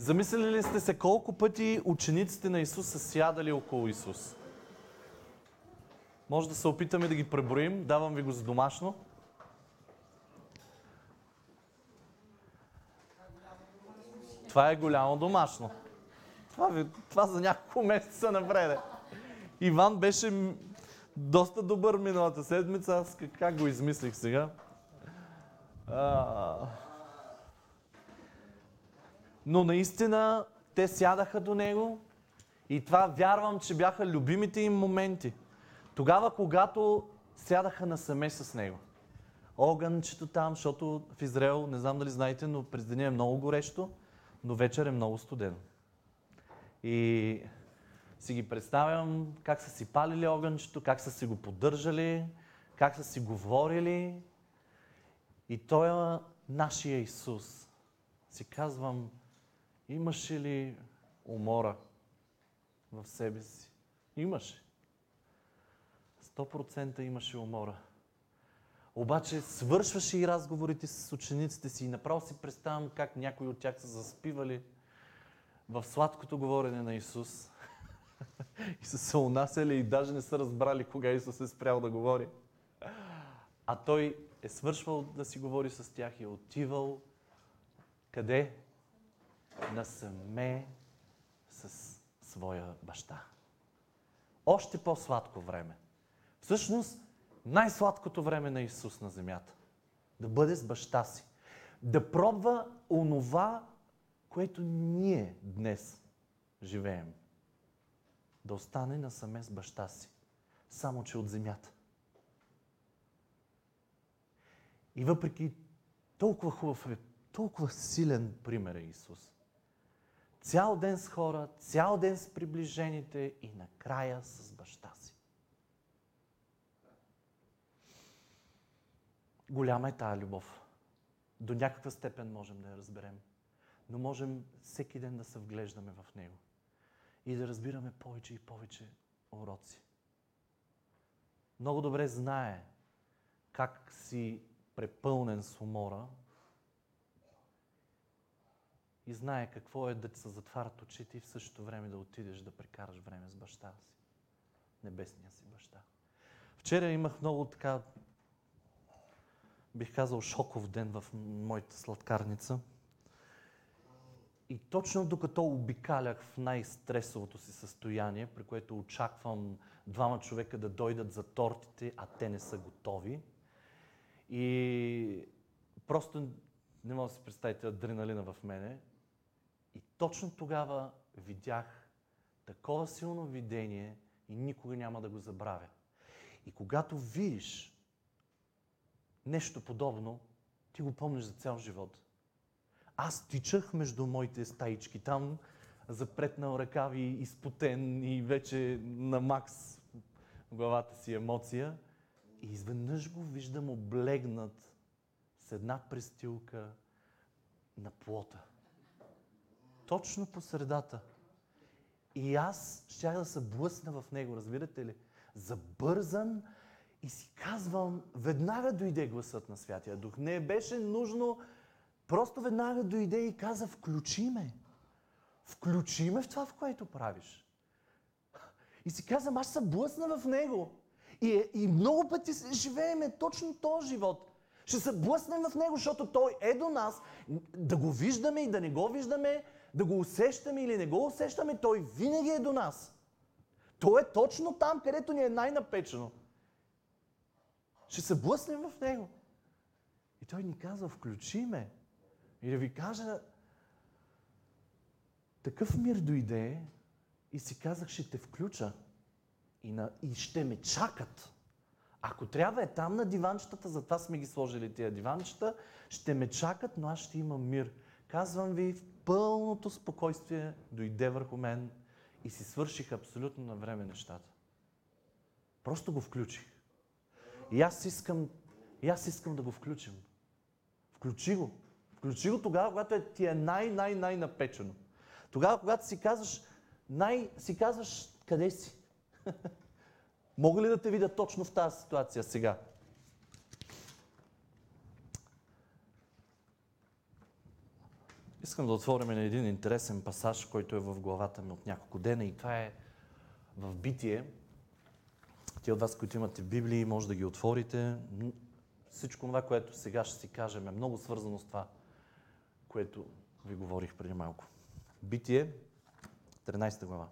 Замислили ли сте се колко пъти учениците на Исус са сядали около Исус? Може да се опитаме да ги преброим. Давам ви го за домашно. Това е голямо домашно. Това, ви, това за няколко месеца напред. Иван беше доста добър миналата седмица. Аз как, как го измислих сега? А... Но наистина те сядаха до него и това вярвам, че бяха любимите им моменти. Тогава, когато сядаха насаме с него. Огънчето там, защото в Израел, не знам дали знаете, но през деня е много горещо, но вечер е много студено. И си ги представям как са си палили огънчето, как са си го поддържали, как са си говорили. И той е нашия Исус. Си казвам, имаше ли умора в себе си? Имаше. 100% имаше умора. Обаче свършваше и разговорите с учениците си и направо си представям как някои от тях са заспивали в сладкото говорене на Исус и са се унасяли и даже не са разбрали кога Исус е спрял да говори. А той е свършвал да си говори с тях и е отивал къде? Насаме с своя баща. Още по-сладко време. Всъщност, най-сладкото време на Исус на земята. Да бъде с баща си. Да пробва онова, което ние днес живеем. Да остане насаме с баща си. Само, че от земята. И въпреки толкова хубав е, толкова силен пример е Исус. Цял ден с хора, цял ден с приближените и накрая с баща си. Голяма е тая любов. До някаква степен можем да я разберем. Но можем всеки ден да се вглеждаме в него. И да разбираме повече и повече уроци. Много добре знае как си препълнен с умора и знае какво е да ти се затварят очите и в същото време да отидеш да прекараш време с баща си. Небесния си баща. Вчера имах много така бих казал, шоков ден в моята сладкарница. И точно докато обикалях в най-стресовото си състояние, при което очаквам двама човека да дойдат за тортите, а те не са готови. И просто не мога да си представите адреналина в мене. Точно тогава видях такова силно видение и никога няма да го забравя. И когато видиш нещо подобно, ти го помниш за цял живот. Аз тичах между моите стаички там, запретнал ръкави, изпотен и вече на макс в главата си емоция. И изведнъж го виждам облегнат с една престилка на плота. Точно по средата. И аз щях да се блъсна в него, разбирате ли? Забързан, и си казвам, веднага дойде гласът на Святия Дух. Не беше нужно, просто веднага дойде и каза, включи ме. Включи ме в това, в което правиш. И си казвам, аз се блъсна в него. И, е, и много пъти живееме точно този живот. Ще се блъснем в него, защото той е до нас. Да го виждаме и да не го виждаме, да го усещаме или не го усещаме, той винаги е до нас. Той е точно там, където ни е най-напечено ще се блъснем в него. И той ни казва, включи ме. И да ви кажа, такъв мир дойде и си казах, ще те включа. И, на, и ще ме чакат. Ако трябва е там на диванчетата, затова сме ги сложили тия диванчета, ще ме чакат, но аз ще имам мир. Казвам ви, пълното спокойствие дойде върху мен и си свърших абсолютно на време нещата. Просто го включих. И аз искам, и аз искам да го включим. Включи го. Включи го тогава, когато е, ти е най-най-най напечено. Тогава, когато си казваш, най, си казваш къде си. Мога ли да те видя точно в тази ситуация сега? Искам да отворим на един интересен пасаж, който е в главата ми от няколко дена и това е в Битие. Те от вас, които имате Библии, може да ги отворите. Всичко това, което сега ще си кажем, е много свързано с това, което ви говорих преди малко. Битие, 13 глава.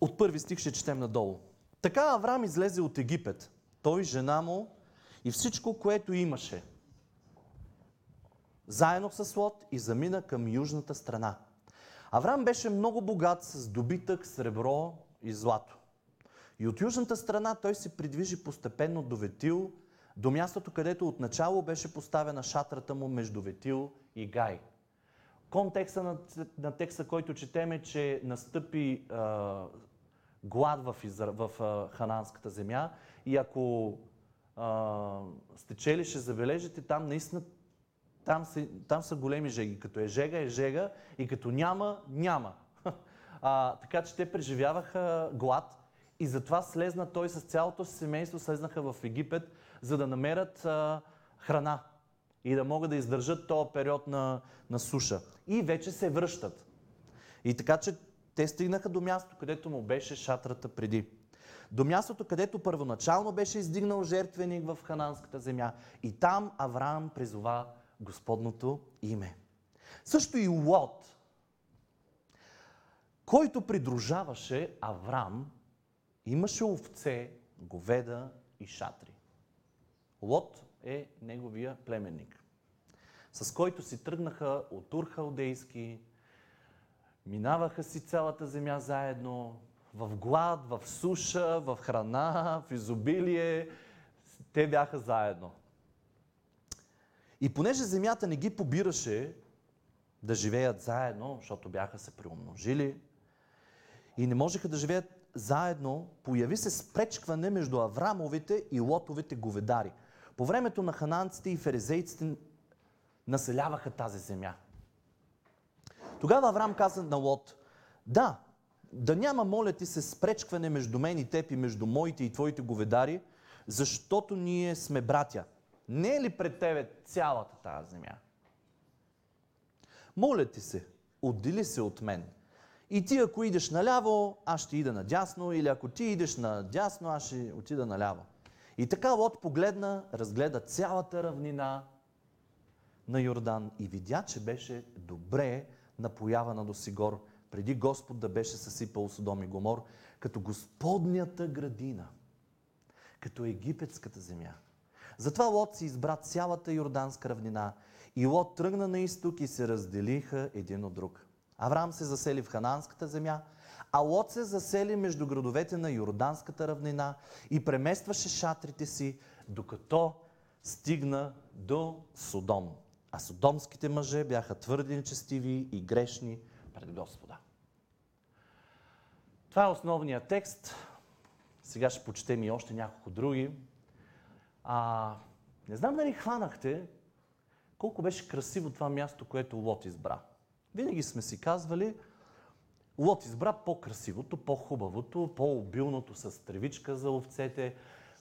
От първи стих ще четем надолу. Така Авраам излезе от Египет, той, жена му и всичко, което имаше, заедно с Лот и замина към южната страна. Авраам беше много богат с добитък, сребро и злато. И от южната страна той се придвижи постепенно до Ветил, до мястото, където отначало беше поставена шатрата му между Ветил и Гай. Контекста на, на текста, който четем че настъпи а, глад в, Изра... в хананската земя и ако а, сте чели, ще забележите, там наистина там, си, там са големи жеги. Като е жега, е жега и като няма, няма. А, така че те преживяваха глад и затова слезна той с цялото си семейство, слезнаха в Египет, за да намерят а, храна и да могат да издържат този период на, на суша. И вече се връщат. И така че те стигнаха до мястото, където му беше шатрата преди. До мястото, където първоначално беше издигнал жертвеник в хананската земя. И там Авраам призова Господното име. Също и Лот, който придружаваше Авраам, имаше овце, говеда и шатри. Лот е неговия племенник, с който си тръгнаха от Ур Халдейски, минаваха си цялата земя заедно, в глад, в суша, в храна, в изобилие. Те бяха заедно. И понеже земята не ги побираше да живеят заедно, защото бяха се приумножили и не можеха да живеят заедно, появи се спречкване между Аврамовите и Лотовите говедари. По времето на хананците и ферезейците населяваха тази земя. Тогава Аврам каза на Лот, да, да няма, моля ти се, спречкване между мен и теб и между моите и твоите говедари, защото ние сме братя – не е ли пред тебе цялата тази земя? Моля ти се, отдели се от мен. И ти ако идеш наляво, аз ще ида надясно, или ако ти идеш надясно, аз ще отида наляво. И така Лот погледна, разгледа цялата равнина на Йордан и видя, че беше добре напоявана до Сигор, преди Господ да беше съсипал Содом и Гомор, като Господнята градина, като египетската земя. Затова Лот си избра цялата Йорданска равнина и Лот тръгна на изток и се разделиха един от друг. Авраам се засели в Хананската земя, а Лот се засели между градовете на Йорданската равнина и преместваше шатрите си, докато стигна до Содом. А содомските мъже бяха твърди нечестиви и грешни пред Господа. Това е основният текст. Сега ще почетем и още няколко други. А, не знам дали хванахте колко беше красиво това място, което Лот избра. Винаги сме си казвали, Лот избра по-красивото, по-хубавото, по-обилното с тревичка за овцете.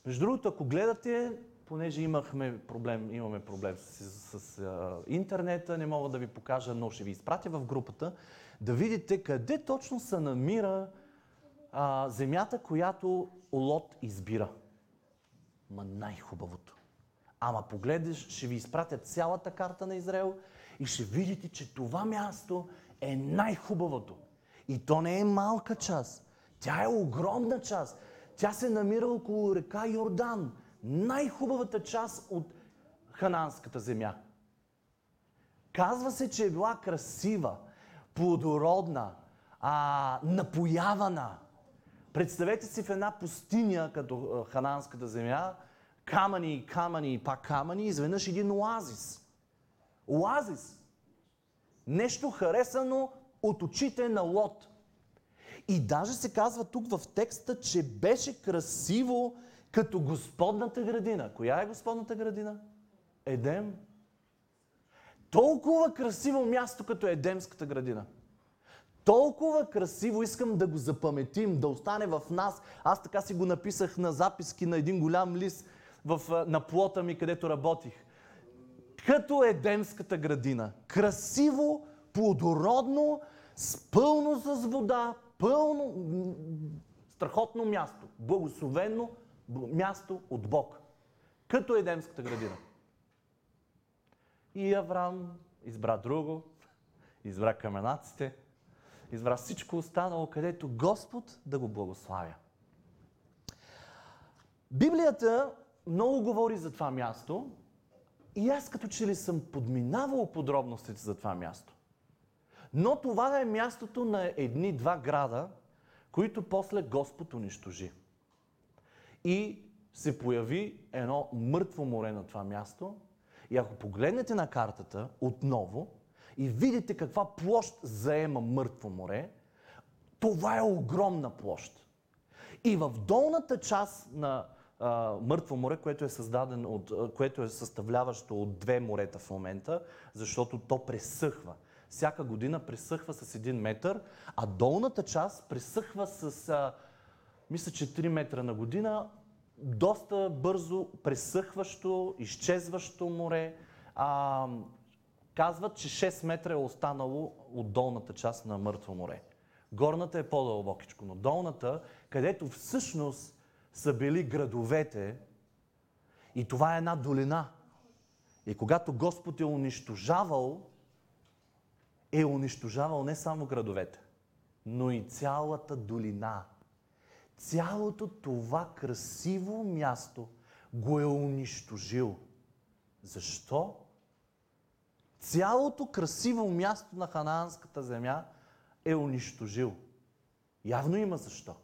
Между другото, ако гледате, понеже имахме проблем, имаме проблем с, с, с а, интернета, не мога да ви покажа, но ще ви изпратя в групата, да видите къде точно се намира а, земята, която Лот избира. Ма най-хубавото. Ама погледнеш, ще ви изпратят цялата карта на Израел и ще видите, че това място е най-хубавото. И то не е малка част. Тя е огромна част. Тя се намира около река Йордан. Най-хубавата част от хананската земя. Казва се, че е била красива, плодородна, а, напоявана. Представете си в една пустиня, като хананската земя, камъни, камъни и пак камъни, изведнъж един оазис. Оазис. Нещо харесано от очите на Лот. И даже се казва тук в текста, че беше красиво като Господната градина. Коя е Господната градина? Едем. Толкова красиво място като Едемската градина. толкова красиво, искам да го запаметим, да остане в нас. Аз така си го написах на записки на един голям лист в, на плота ми, където работих. Като Едемската градина. Красиво, плодородно, с пълно с вода, пълно, страхотно място, благословено място от Бог. Като Едемската градина. И Авраам избра друго, избра каменаците, избра всичко останало, където Господ да го благославя. Библията много говори за това място и аз като че ли съм подминавал подробностите за това място. Но това е мястото на едни-два града, които после Господ унищожи. И се появи едно мъртво море на това място. И ако погледнете на картата отново и видите каква площ заема мъртво море, това е огромна площ. И в долната част на а, Мъртво море, което е, създаден от, което е съставляващо от две морета в момента, защото то пресъхва всяка година пресъхва с 1 метър, а долната част пресъхва с, а, мисля, че 3 метра на година, доста бързо пресъхващо, изчезващо море. А, казват, че 6 метра е останало от долната част на Мъртво море. Горната е по-дълбокичко, но долната, където всъщност са били градовете, и това е една долина. И когато Господ е унищожавал е унищожавал не само градовете, но и цялата долина. Цялото това красиво място го е унищожил. Защо? Цялото красиво място на ханаанската земя е унищожил. Явно има защо.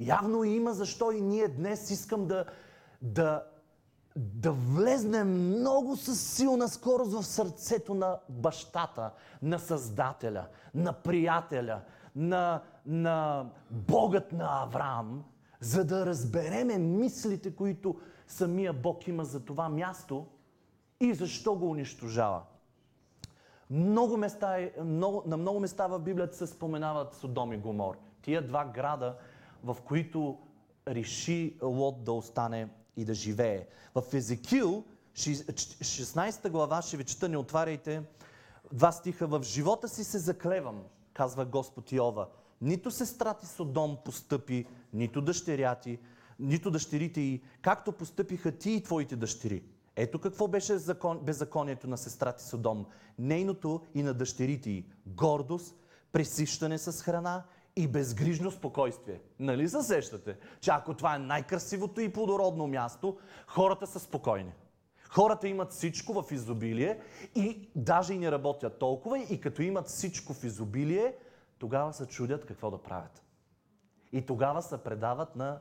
Явно има защо и ние днес искам да, да да влезне много с силна скорост в сърцето на бащата, на Създателя, на приятеля, на, на Богът на Авраам, за да разбереме мислите, които самия Бог има за това място и защо го унищожава. Много места, е, много, на много места в Библията се споменават Содом и Гомор. Тия два града, в които реши Лот да остане и да живее. В Езекил, 16 глава, ще ви чета, не отваряйте, два стиха. В живота си се заклевам, казва Господ Йова. Нито сестрати Содом постъпи, нито дъщеря ти, нито дъщерите й, както постъпиха ти и твоите дъщери. Ето какво беше закон, беззаконието на сестра ти Содом. Нейното и на дъщерите й. Гордост, пресищане с храна и безгрижно спокойствие. Нали се сещате, че ако това е най-красивото и плодородно място, хората са спокойни. Хората имат всичко в изобилие и даже и не работят толкова и като имат всичко в изобилие, тогава се чудят какво да правят. И тогава се предават на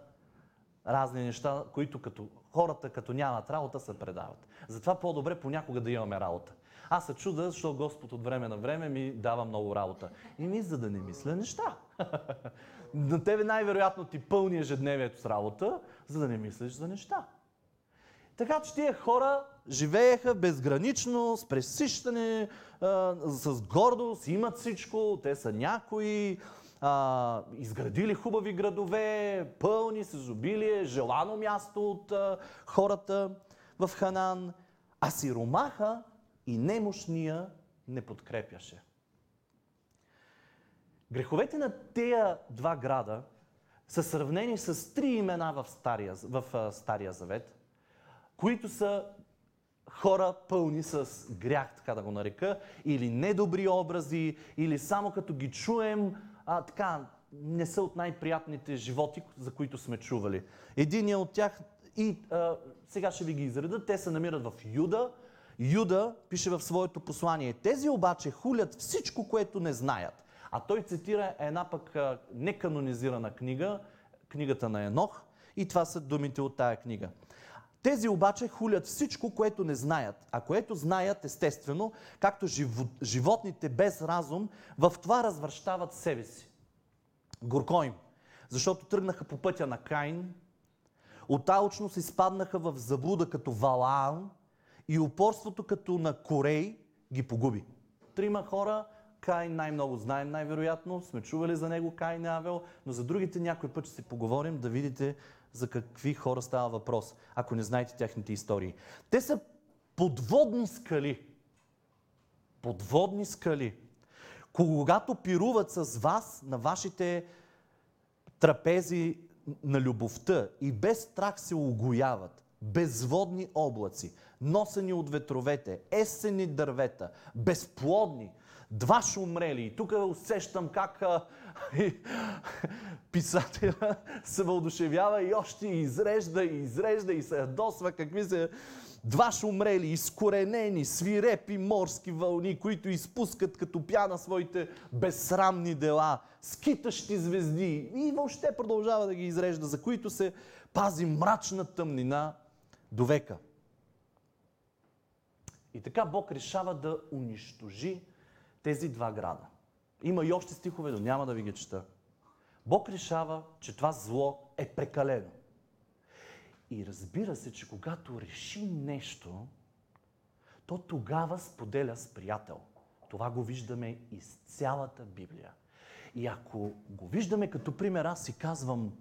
разни неща, които като хората, като нямат работа, се предават. Затова по-добре понякога да имаме работа. Аз се чуда, защото Господ от време на време ми дава много работа. И ми, за да не мисля неща. На тебе най-вероятно ти пълни ежедневието с работа, за да не мислиш за неща. Така че тия хора живееха безгранично, с пресищане, с гордост, имат всичко, те са някои, а, изградили хубави градове, пълни с изобилие, желано място от а, хората в Ханан, а сиромаха и немощния не подкрепяше. Греховете на тези два града са сравнени с три имена в Стария, в Стария Завет, които са хора пълни с грях, така да го нарека, или недобри образи, или само като ги чуем, а, така, не са от най-приятните животи, за които сме чували. Единият от тях, и а, сега ще ви ги изреда, те се намират в Юда. Юда пише в своето послание, тези обаче хулят всичко, което не знаят. А той цитира една пък неканонизирана книга, книгата на Енох, и това са думите от тая книга. Тези обаче хулят всичко, което не знаят, а което знаят естествено, както животните без разум, в това развръщават себе си. Горко им, защото тръгнаха по пътя на Каин, от алчност изпаднаха в заблуда като Валаан и упорството като на Корей ги погуби. Трима хора Кайн най-много знаем най-вероятно, сме чували за него Кайн и Авел, но за другите някой път ще си поговорим да видите за какви хора става въпрос, ако не знаете тяхните истории. Те са подводни скали. Подводни скали. Когато пируват с вас на вашите трапези на любовта и без страх се огояват, безводни облаци, носени от ветровете, есени дървета, безплодни, два шумрели. И тук усещам как а, и, писателя се въодушевява и още изрежда, и изрежда, и се ядосва какви се два шумрели, изкоренени, свирепи морски вълни, които изпускат като пяна своите безсрамни дела, скитащи звезди и въобще продължава да ги изрежда, за които се пази мрачна тъмнина до века. И така Бог решава да унищожи тези два града. Има и още стихове, но няма да ви ги чета. Бог решава, че това зло е прекалено. И разбира се, че когато реши нещо, то тогава споделя с приятел. Това го виждаме из цялата Библия. И ако го виждаме като пример, аз си казвам,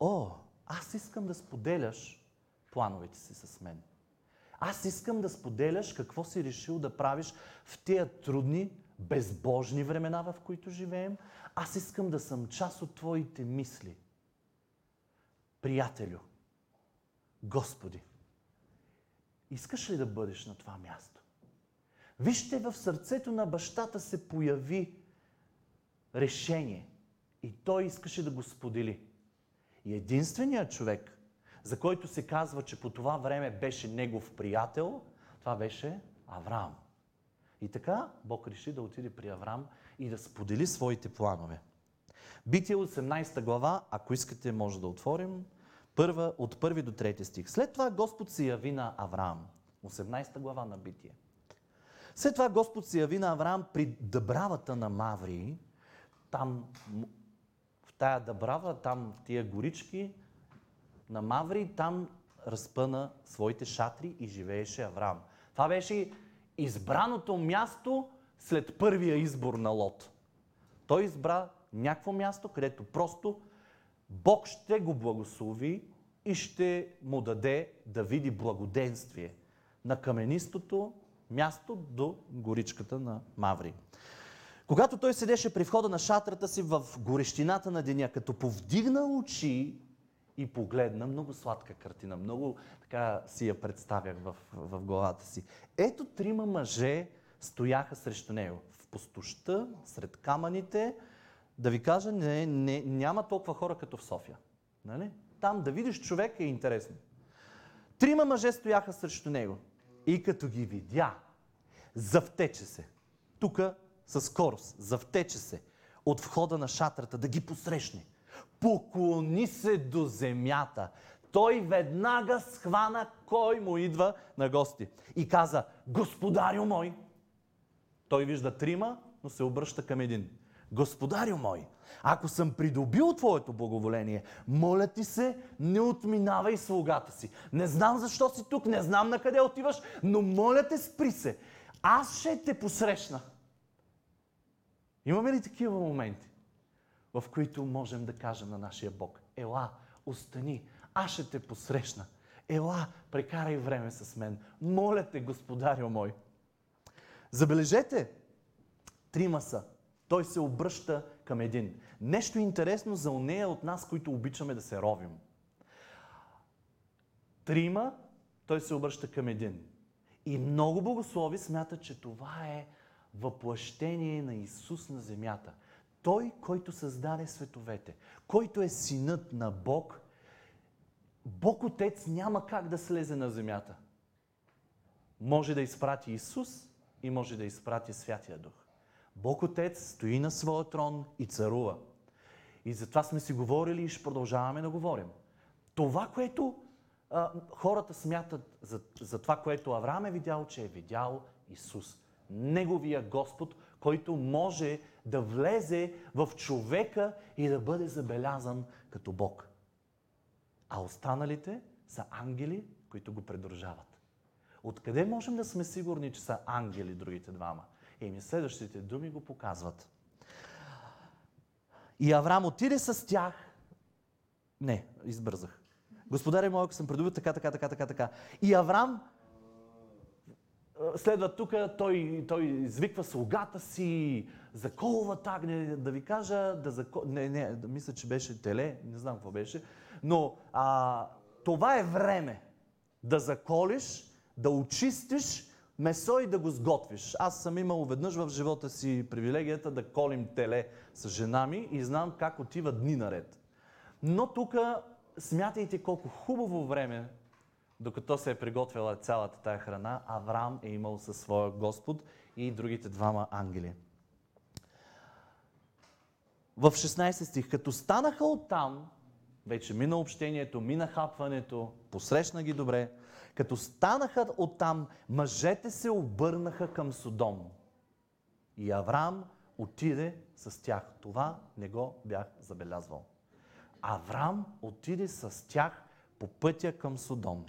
о, аз искам да споделяш плановете си с мен. Аз искам да споделяш какво си решил да правиш в тия трудни, безбожни времена, в които живеем. Аз искам да съм част от твоите мисли. Приятелю, Господи, искаш ли да бъдеш на това място? Вижте, в сърцето на бащата се появи решение и той искаше да го сподели. И единственият човек, за който се казва, че по това време беше негов приятел, това беше Авраам. И така Бог реши да отиде при Авраам и да сподели своите планове. Битие 18 глава, ако искате, може да отворим. Първа, от първи до трети стих. След това Господ се яви на Авраам. 18 глава на Битие. След това Господ се яви на Авраам при дъбравата на Маври. Там, в тая дъбрава, там тия горички на Маври, там разпъна своите шатри и живееше Авраам. Това беше избраното място след първия избор на Лот. Той избра някакво място, където просто Бог ще го благослови и ще му даде да види благоденствие на каменистото място до горичката на Маври. Когато той седеше при входа на шатрата си в горещината на деня, като повдигна очи и погледна, много сладка картина, много така си я представях в, в главата си. Ето трима мъже стояха срещу него. В пустощта, сред камъните, да ви кажа, не, не, няма толкова хора като в София. Нали? Там да видиш човек е интересно. Трима мъже стояха срещу него. И като ги видя, завтече се. Тук със скорост, завтече се от входа на шатрата да ги посрещне. Поклони се до земята. Той веднага схвана кой му идва на гости. И каза, господарю мой. Той вижда трима, но се обръща към един. Господарю мой, ако съм придобил Твоето благоволение, моля ти се, не отминавай слугата си. Не знам защо си тук, не знам на къде отиваш, но моля те, спри се. Аз ще те посрещна. Имаме ли такива моменти, в които можем да кажем на нашия Бог, ела, остани, аз ще те посрещна. Ела, прекарай време с мен. Моля те, господарю мой. Забележете, трима са. Той се обръща към един. Нещо интересно за онея от нас, които обичаме да се ровим. Трима, той се обръща към един. И много богослови смятат, че това е въплъщение на Исус на земята. Той, който създаде световете, който е синът на Бог, Бог Отец няма как да слезе на земята. Може да изпрати Исус и може да изпрати Святия Дух. Бог Отец стои на своя трон и царува. И затова сме си говорили и ще продължаваме да говорим. Това, което а, хората смятат за, за това, което Авраам е видял, че е видял Исус. Неговия Господ, който може да влезе в човека и да бъде забелязан като Бог. А останалите са ангели, които го придружават. Откъде можем да сме сигурни, че са ангели другите двама? Еми, следващите думи го показват. И Авраам отиде с тях. Не, избързах. Господаря мой, ако съм предубил така, така, така, така, така. И Авраам следва тук, той, той извиква слугата си, заколва тагне, да ви кажа, да зако... не, не, да мисля, че беше теле, не знам какво беше, но а, това е време да заколиш, да очистиш месо и да го сготвиш. Аз съм имал веднъж в живота си привилегията да колим теле с жена ми и знам как отива дни наред. Но тук смятайте колко хубаво време, докато се е приготвила цялата тая храна, Авраам е имал със своя Господ и другите двама ангели. В 16 стих, като станаха оттам, вече мина общението, мина хапването, посрещна ги добре, като станаха оттам, мъжете се обърнаха към Содом. И Авраам отиде с тях. Това не го бях забелязвал. Авраам отиде с тях по пътя към Содом,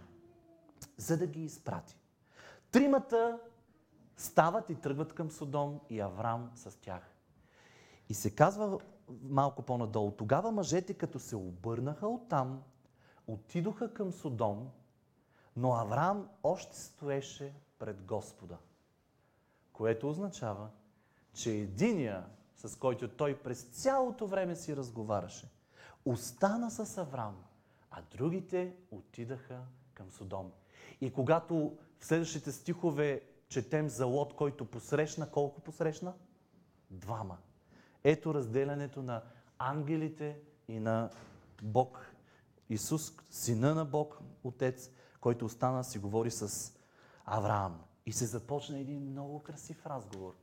за да ги изпрати. Тримата стават и тръгват към Содом и Авраам с тях. И се казва малко по-надолу. Тогава мъжете, като се обърнаха оттам, отидоха към Содом, но Авраам още стоеше пред Господа. Което означава, че единия, с който той през цялото време си разговаряше, остана с Авраам, а другите отидаха към Содом. И когато в следващите стихове четем за Лот, който посрещна, колко посрещна? Двама. Ето разделянето на ангелите и на Бог. Исус, сина на Бог, Отец, който остана си говори с Авраам. И се започна един много красив разговор,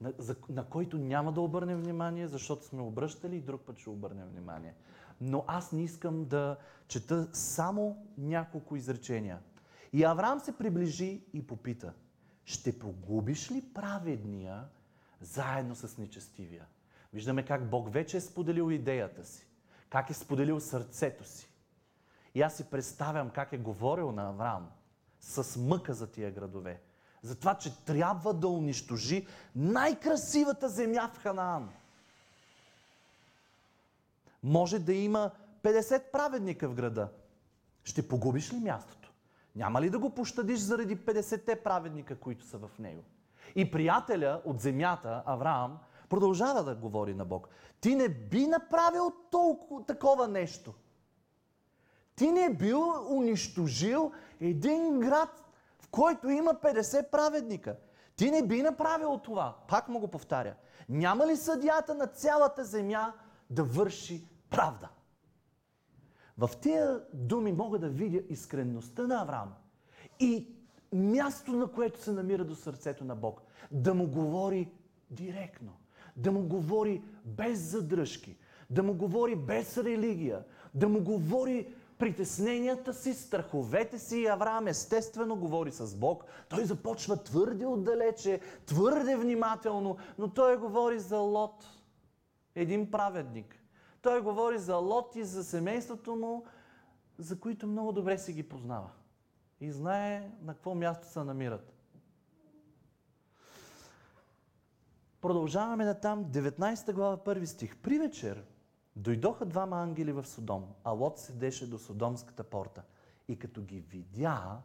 на, за, на който няма да обърнем внимание, защото сме обръщали и друг път ще обърнем внимание. Но аз не искам да чета само няколко изречения. И Авраам се приближи и попита, ще погубиш ли праведния заедно с нечестивия? Виждаме как Бог вече е споделил идеята си, как е споделил сърцето си. И аз си представям как е говорил на Авраам с мъка за тия градове. За това, че трябва да унищожи най-красивата земя в Ханаан. Може да има 50 праведника в града. Ще погубиш ли мястото? Няма ли да го пощадиш заради 50-те праведника, които са в него? И приятеля от земята, Авраам, продължава да говори на Бог. Ти не би направил толкова такова нещо. Ти не бил унищожил един град, в който има 50 праведника. Ти не би направил това. Пак му го повтаря. Няма ли съдията на цялата земя да върши правда? В тия думи мога да видя искренността на Авраам и място, на което се намира до сърцето на Бог. Да му говори директно да му говори без задръжки, да му говори без религия, да му говори притесненията си, страховете си. Авраам естествено говори с Бог. Той започва твърде отдалече, твърде внимателно, но той говори за Лот, един праведник. Той говори за Лот и за семейството му, за които много добре си ги познава. И знае на какво място се намират. Продължаваме на там, 19 глава, първи стих. При вечер дойдоха двама ангели в Содом, а Лот седеше до Содомската порта. И като ги видя,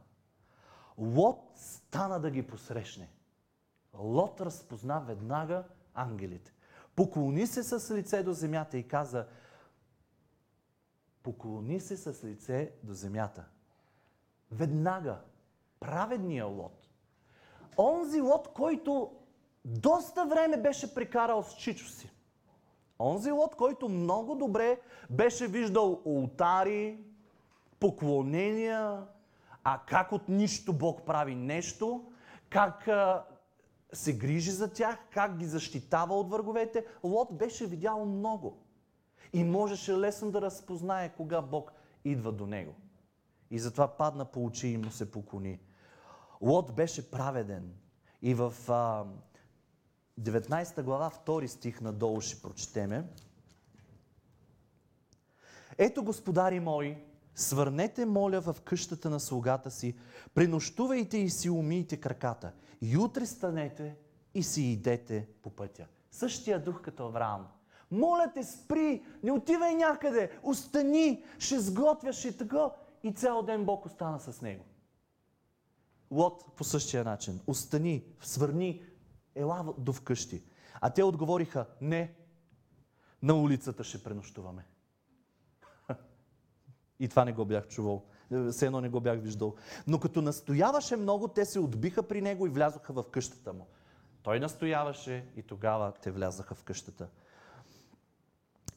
Лот стана да ги посрещне. Лот разпозна веднага ангелите. Поклони се с лице до земята и каза, поклони се с лице до земята. Веднага. Праведния Лот. Онзи Лот, който доста време беше прекарал с чичо си. Онзи лот, който много добре беше виждал ултари, поклонения, а как от нищо Бог прави нещо, как се грижи за тях, как ги защитава от враговете. Лот беше видял много. И можеше лесно да разпознае кога Бог идва до него. И затова падна по очи и му се поклони. Лот беше праведен. И в а, 19 глава, 2 стих надолу ще прочетеме. Ето, господари мои, свърнете, моля, в къщата на слугата си, пренощувайте и си умийте краката. И утре станете и си идете по пътя. Същия дух като Авраам. Моля те, спри, не отивай някъде, остани, ще сготвяш и така. И цял ден Бог остана с него. Лот по същия начин. Остани, свърни, ела до вкъщи. А те отговориха, не, на улицата ще пренощуваме. И това не го бях чувал. Все едно не го бях виждал. Но като настояваше много, те се отбиха при него и влязоха в къщата му. Той настояваше и тогава те влязаха в къщата.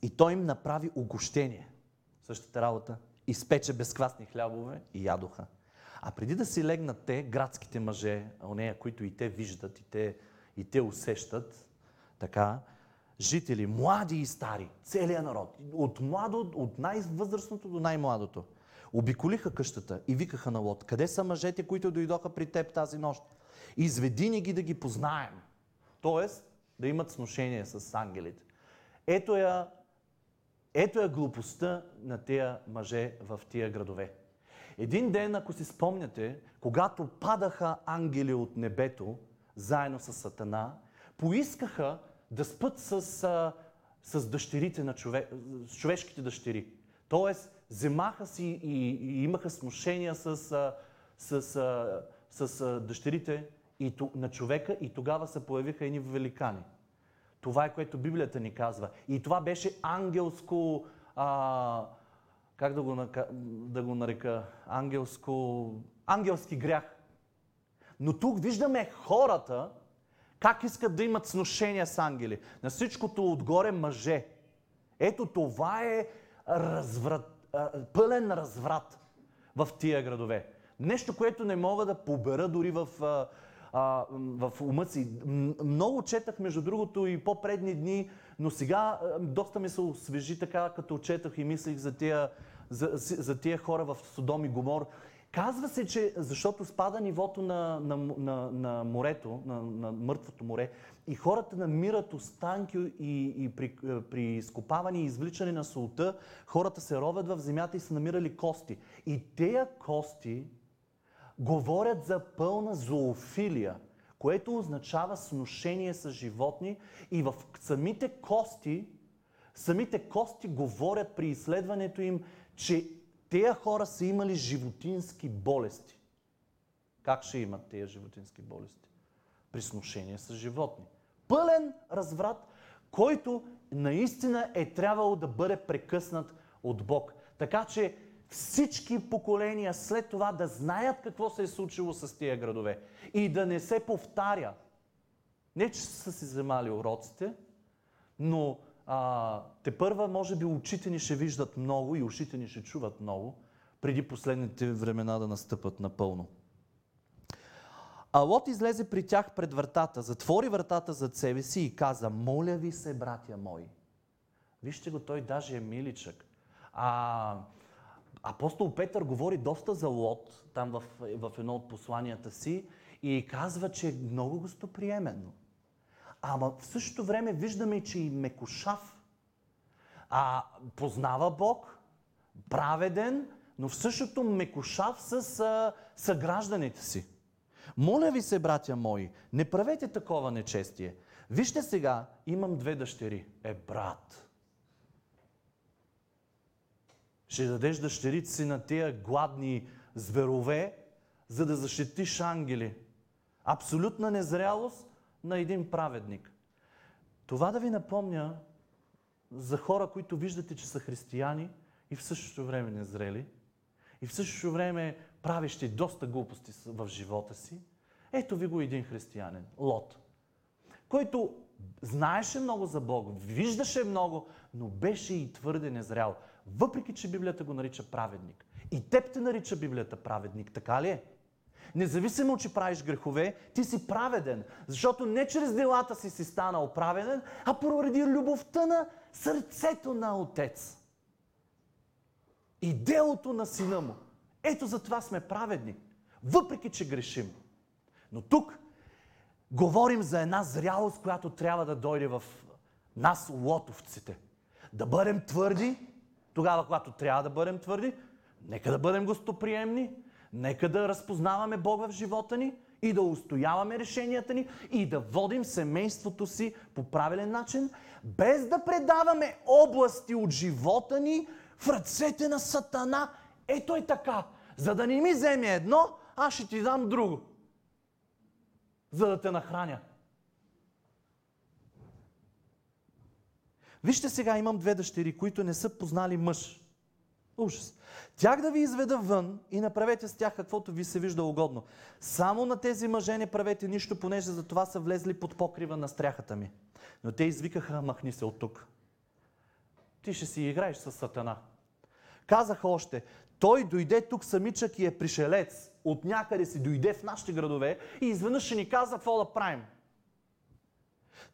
И той им направи огощение. Същата работа. Изпече безквасни хлябове и ядоха. А преди да си легнат те, градските мъже, онея, които и те виждат, и те, и те усещат, така, жители, млади и стари, целият народ, от младо, от най-възрастното до най-младото, обиколиха къщата и викаха на Лот, къде са мъжете, които дойдоха при теб тази нощ? Изведи ни ги да ги познаем. Тоест, да имат сношение с ангелите. Ето я, ето я глупостта на тия мъже в тия градове. Един ден, ако си спомняте, когато падаха ангели от небето, заедно с Сатана, поискаха да спът с, с дъщерите на човек, с човешките дъщери. Тоест, вземаха си и, и имаха смущения с, с, с, с дъщерите и, на човека и тогава се появиха едни великани. Това е което Библията ни казва. И това беше ангелско, а, как да го, да го нарека, ангелско, ангелски грях. Но тук виждаме хората, как искат да имат сношения с ангели. На всичкото отгоре мъже. Ето това е разврат, пълен разврат в тия градове. Нещо, което не мога да побера дори в, в ума си. Много четах, между другото, и по-предни дни, но сега доста ми се освежи така, като четах и мислих за тия, за, за тия хора в Содом и Гомор. Казва се, че защото спада нивото на, на, на, на морето, на, на мъртвото море, и хората намират останки и, и при, при изкопаване и извличане на солта, хората се ровят в земята и са намирали кости. И тези кости говорят за пълна зоофилия, което означава сношение с животни и в самите кости, самите кости говорят при изследването им, че тези хора са имали животински болести. Как ще имат тези животински болести? При сношение с животни. Пълен разврат, който наистина е трябвало да бъде прекъснат от Бог. Така че всички поколения след това да знаят какво се е случило с тия градове и да не се повтаря. Не, че са си вземали уроците, но а, те първа, може би, очите ни ще виждат много и ушите ни ще чуват много, преди последните времена да настъпат напълно. А Лот излезе при тях пред вратата, затвори вратата зад себе си и каза, моля ви се, братя мои. Вижте го, той даже е миличък. А, апостол Петър говори доста за Лот, там в, в едно от посланията си, и казва, че е много гостоприеменно. Ама в същото време виждаме, че и мекошав. А, познава Бог, праведен, но в същото мекошав с а, съгражданите си. Моля ви се, братя мои, не правете такова нечестие. Вижте сега, имам две дъщери. Е, брат. Ще дадеш дъщерите си на тия гладни зверове, за да защитиш ангели. Абсолютна незрялост на един праведник. Това да ви напомня за хора, които виждате, че са християни и в същото време незрели, и в същото време правещи доста глупости в живота си, ето ви го един християнин, Лот, който знаеше много за Бог, виждаше много, но беше и твърде незрял. Въпреки, че Библията го нарича праведник. И теб те нарича Библията праведник, така ли е? Независимо, че правиш грехове, ти си праведен. Защото не чрез делата си си станал праведен, а поради любовта на сърцето на Отец. И делото на сина му. Ето за това сме праведни. Въпреки, че грешим. Но тук говорим за една зрялост, която трябва да дойде в нас, лотовците. Да бъдем твърди, тогава, когато трябва да бъдем твърди, нека да бъдем гостоприемни, нека да разпознаваме Бога в живота ни и да устояваме решенията ни и да водим семейството си по правилен начин, без да предаваме области от живота ни в ръцете на Сатана. Ето е така. За да не ми вземе едно, аз ще ти дам друго. За да те нахраня. Вижте сега, имам две дъщери, които не са познали мъж. Ужас. Тях да ви изведа вън и направете с тях каквото ви се вижда угодно. Само на тези мъже не правете нищо, понеже за това са влезли под покрива на стряхата ми. Но те извикаха, махни се от тук. Ти ще си играеш с сатана. Казаха още, той дойде тук самичък и е пришелец. От някъде си дойде в нашите градове и изведнъж ще ни каза какво да правим.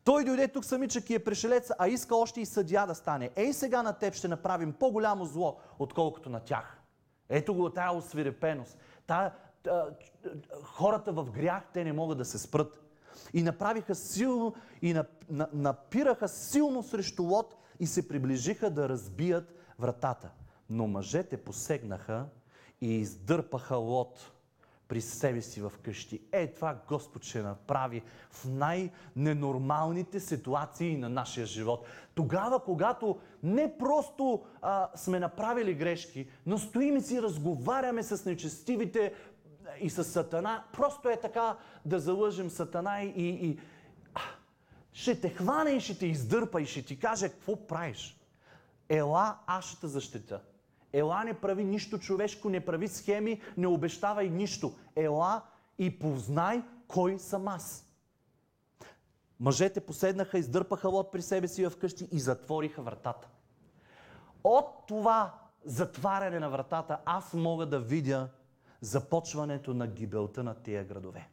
Той дойде тук самичък и е пришелец, а иска още и съдия да стане. Ей сега на теб ще направим по-голямо зло, отколкото на тях. Ето го тая освирепеност. Тая, та, хората в грях, те не могат да се спрат. И направиха силно, и напираха силно срещу Лот и се приближиха да разбият вратата. Но мъжете посегнаха и издърпаха Лот при себе си в къщи. Е, това Господ ще направи в най-ненормалните ситуации на нашия живот. Тогава, когато не просто а, сме направили грешки, но стоим и си разговаряме с нечестивите и с Сатана, просто е така да залъжем Сатана и, и а, ще те хване и ще те издърпа и ще ти каже какво правиш. Ела, аз ще те защита. Ела не прави нищо човешко, не прави схеми, не обещавай нищо. Ела и познай кой съм аз. Мъжете поседнаха, издърпаха лот при себе си вкъщи и затвориха вратата. От това затваряне на вратата аз мога да видя започването на гибелта на тия градове.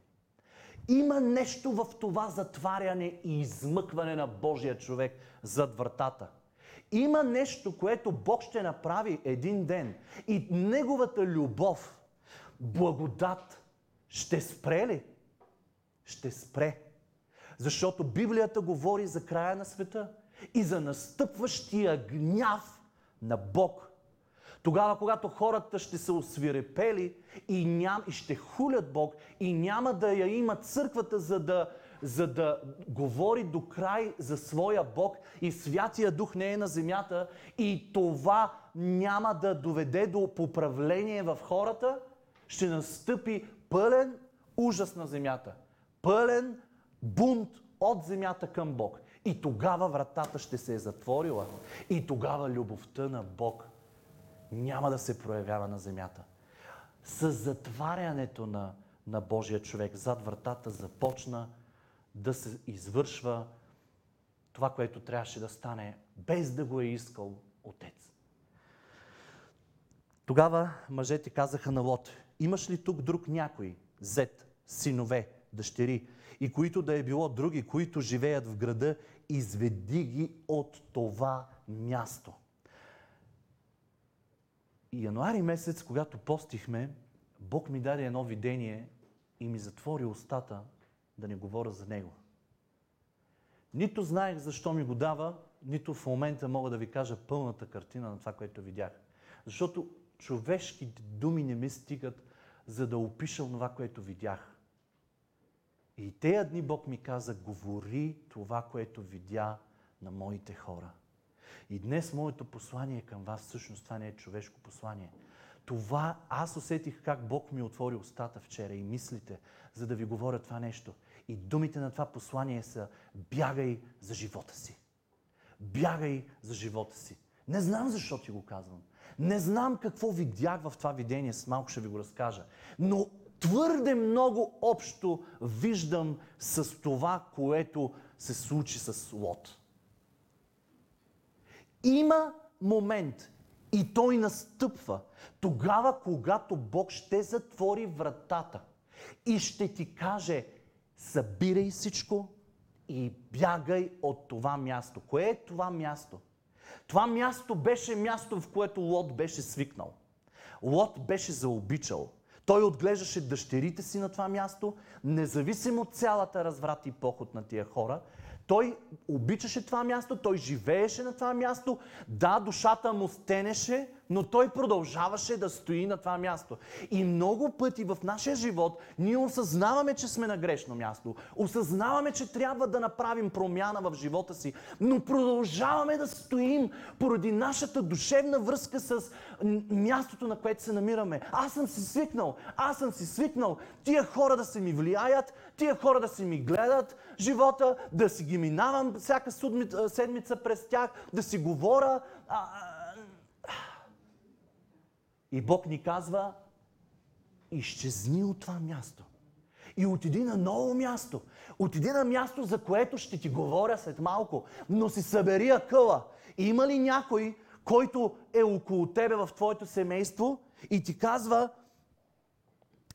Има нещо в това затваряне и измъкване на Божия човек зад вратата. Има нещо, което Бог ще направи един ден и Неговата любов, благодат, ще спре ли? Ще спре. Защото Библията говори за края на света и за настъпващия гняв на Бог. Тогава, когато хората ще се освирепели и, ням, и ще хулят Бог и няма да я има църквата, за да за да говори до край за своя Бог и Святия Дух не е на земята и това няма да доведе до поправление в хората, ще настъпи пълен ужас на земята. Пълен бунт от земята към Бог. И тогава вратата ще се е затворила. И тогава любовта на Бог няма да се проявява на земята. С затварянето на, на Божия човек зад вратата започна да се извършва това, което трябваше да стане, без да го е искал отец. Тогава мъжете казаха на Лот, имаш ли тук друг някой, зет, синове, дъщери, и които да е било други, които живеят в града, изведи ги от това място. И януари месец, когато постихме, Бог ми даде едно видение и ми затвори устата да не говоря за него. Нито знаех защо ми го дава, нито в момента мога да ви кажа пълната картина на това, което видях. Защото човешките думи не ми стигат, за да опиша това, което видях. И тези дни Бог ми каза, говори това, което видя на моите хора. И днес моето послание към вас, всъщност това не е човешко послание. Това аз усетих как Бог ми отвори устата вчера и мислите, за да ви говоря това нещо – и думите на това послание са бягай за живота си. Бягай за живота си. Не знам защо ти го казвам. Не знам какво видях в това видение, с малко ще ви го разкажа. Но твърде много общо виждам с това, което се случи с Лот. Има момент и той настъпва тогава, когато Бог ще затвори вратата и ще ти каже, събирай всичко и бягай от това място. Кое е това място? Това място беше място, в което Лот беше свикнал. Лот беше заобичал. Той отглеждаше дъщерите си на това място, независимо от цялата разврат и поход на тия хора. Той обичаше това място, той живееше на това място. Да, душата му стенеше, но той продължаваше да стои на това място. И много пъти в нашия живот ние осъзнаваме, че сме на грешно място. Осъзнаваме, че трябва да направим промяна в живота си, но продължаваме да стоим поради нашата душевна връзка с мястото, на което се намираме. Аз съм си свикнал, аз съм си свикнал тия хора да се ми влияят, тия хора да си ми гледат живота, да си ги минавам всяка седмица през тях, да си говоря. И Бог ни казва, изчезни от това място. И отиди на ново място. Отиди на място, за което ще ти говоря след малко. Но си събери акъла. Има ли някой, който е около тебе в твоето семейство и ти казва,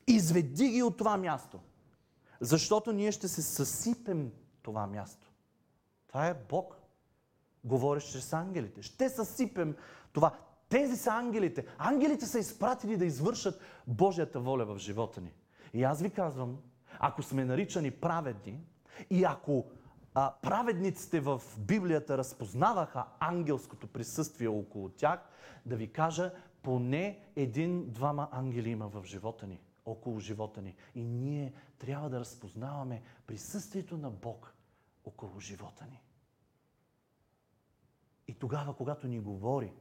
изведи ги от това място. Защото ние ще се съсипем това място. Това е Бог. Говориш чрез ангелите. Ще съсипем това. Тези са ангелите. Ангелите са изпратени да извършат Божията воля в живота ни. И аз ви казвам, ако сме наричани праведни и ако а, праведниците в Библията разпознаваха ангелското присъствие около тях, да ви кажа, поне един-двама ангели има в живота ни, около живота ни. И ние трябва да разпознаваме присъствието на Бог около живота ни. И тогава, когато ни говори,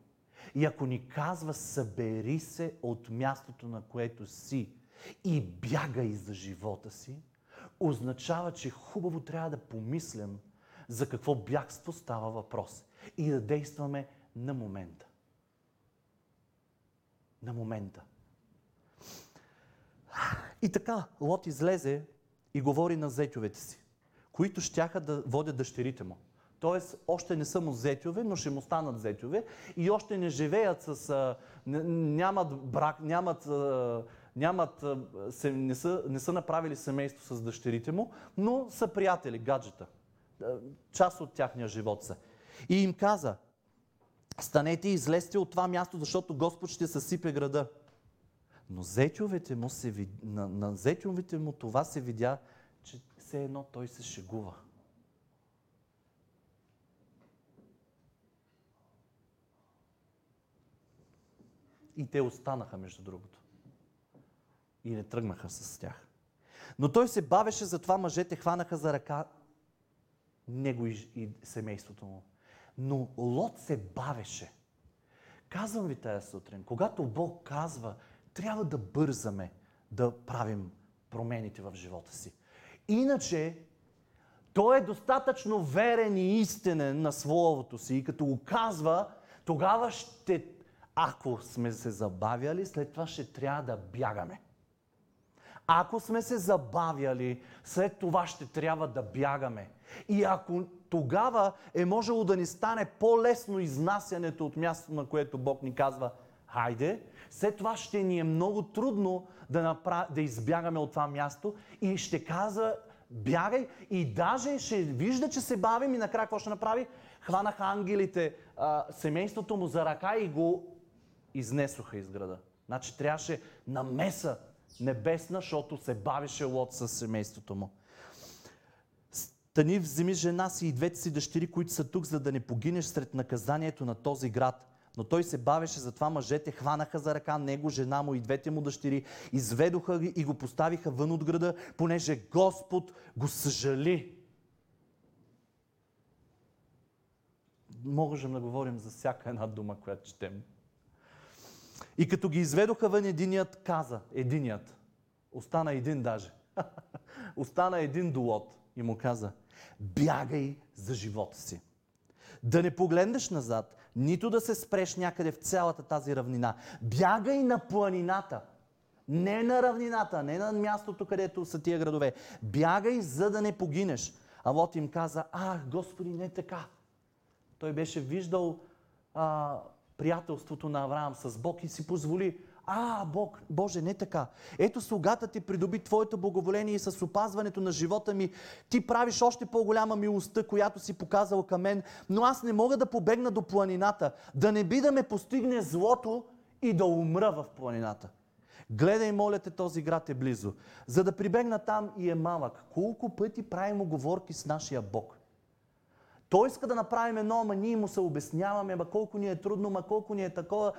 и ако ни казва, събери се от мястото, на което си и бягай за живота си, означава, че хубаво трябва да помислям за какво бягство става въпрос и да действаме на момента. На момента. И така, Лот излезе и говори на зетьовете си, които щяха да водят дъщерите му. Тоест, още не са му зетьове, но ще му станат зетьове и още не живеят с... А, нямат брак, нямат... А, нямат се, не, са, не са направили семейство с дъщерите му, но са приятели, гаджета. Част от тяхния живот са. И им каза, станете и излезте от това място, защото Господ ще съсипе града. Но зетьовете му се, на, на зетьовете му това се видя, че все едно той се шегува. И те останаха, между другото. И не тръгнаха с тях. Но той се бавеше, затова мъжете хванаха за ръка него и, и семейството му. Но Лот се бавеше. Казвам ви тая сутрин, когато Бог казва, трябва да бързаме да правим промените в живота си. Иначе, той е достатъчно верен и истинен на Словото си и като го казва, тогава ще, ако сме се забавяли, след това ще трябва да бягаме. Ако сме се забавяли, след това ще трябва да бягаме. И ако тогава е можело да ни стане по-лесно изнасянето от мястото, на което Бог ни казва, хайде, след това ще ни е много трудно да, направ... да избягаме от това място и ще казва, бягай и даже ще вижда, че се бавим и накрая какво ще направи? Хванаха ангелите а, семейството му за ръка и го изнесоха из града. Значи трябваше намеса небесна, защото се бавеше Лот с семейството му. Стани, вземи жена си и двете си дъщери, които са тук, за да не погинеш сред наказанието на този град. Но той се бавеше, затова мъжете хванаха за ръка него, жена му и двете му дъщери, изведоха ги и го поставиха вън от града, понеже Господ го съжали. Можем да говорим за всяка една дума, която четем. И като ги изведоха вън, единият каза, единият, остана един даже, остана един долот и му каза, бягай за живота си. Да не погледнеш назад, нито да се спреш някъде в цялата тази равнина. Бягай на планината. Не на равнината, не на мястото, където са тия градове. Бягай, за да не погинеш. А Лот им каза, а, Господи, не така. Той беше виждал а, приятелството на Авраам с Бог и си позволи а, Бог, Боже, не така. Ето слугата ти придоби Твоето благоволение и с опазването на живота ми ти правиш още по-голяма милостта, която си показал към мен, но аз не мога да побегна до планината, да не би да ме постигне злото и да умра в планината. Гледай, моля те, този град е близо. За да прибегна там и е малък. Колко пъти правим оговорки с нашия Бог? Той иска да направим едно, ама ние му се обясняваме, ама колко ни е трудно, ама колко ни е такова.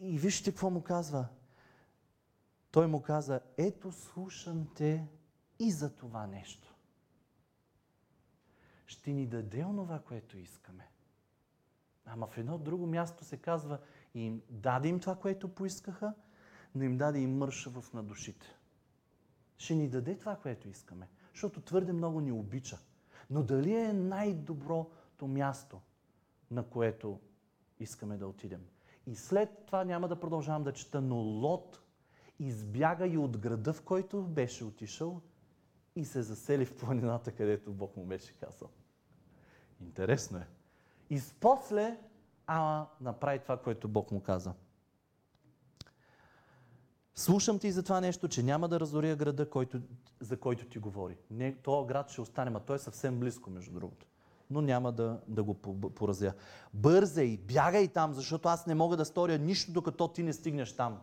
И вижте какво му казва. Той му каза, ето слушам те и за това нещо. Ще ни даде онова, което искаме. Ама в едно друго място се казва, им даде им това, което поискаха, но им даде и мършавост на душите. Ще ни даде това, което искаме, защото твърде много ни обича. Но дали е най-доброто място, на което искаме да отидем? И след това няма да продължавам да чета, но Лот избяга и от града, в който беше отишъл и се засели в планината, където Бог му беше казал. Интересно е. И после Ама направи това, което Бог му каза. Слушам ти за това нещо, че няма да разоря града, който, за който ти говори. Не, този град ще остане, но той е съвсем близко, между другото. Но няма да, да го поразя. Бързай, бягай там, защото аз не мога да сторя нищо, докато ти не стигнеш там.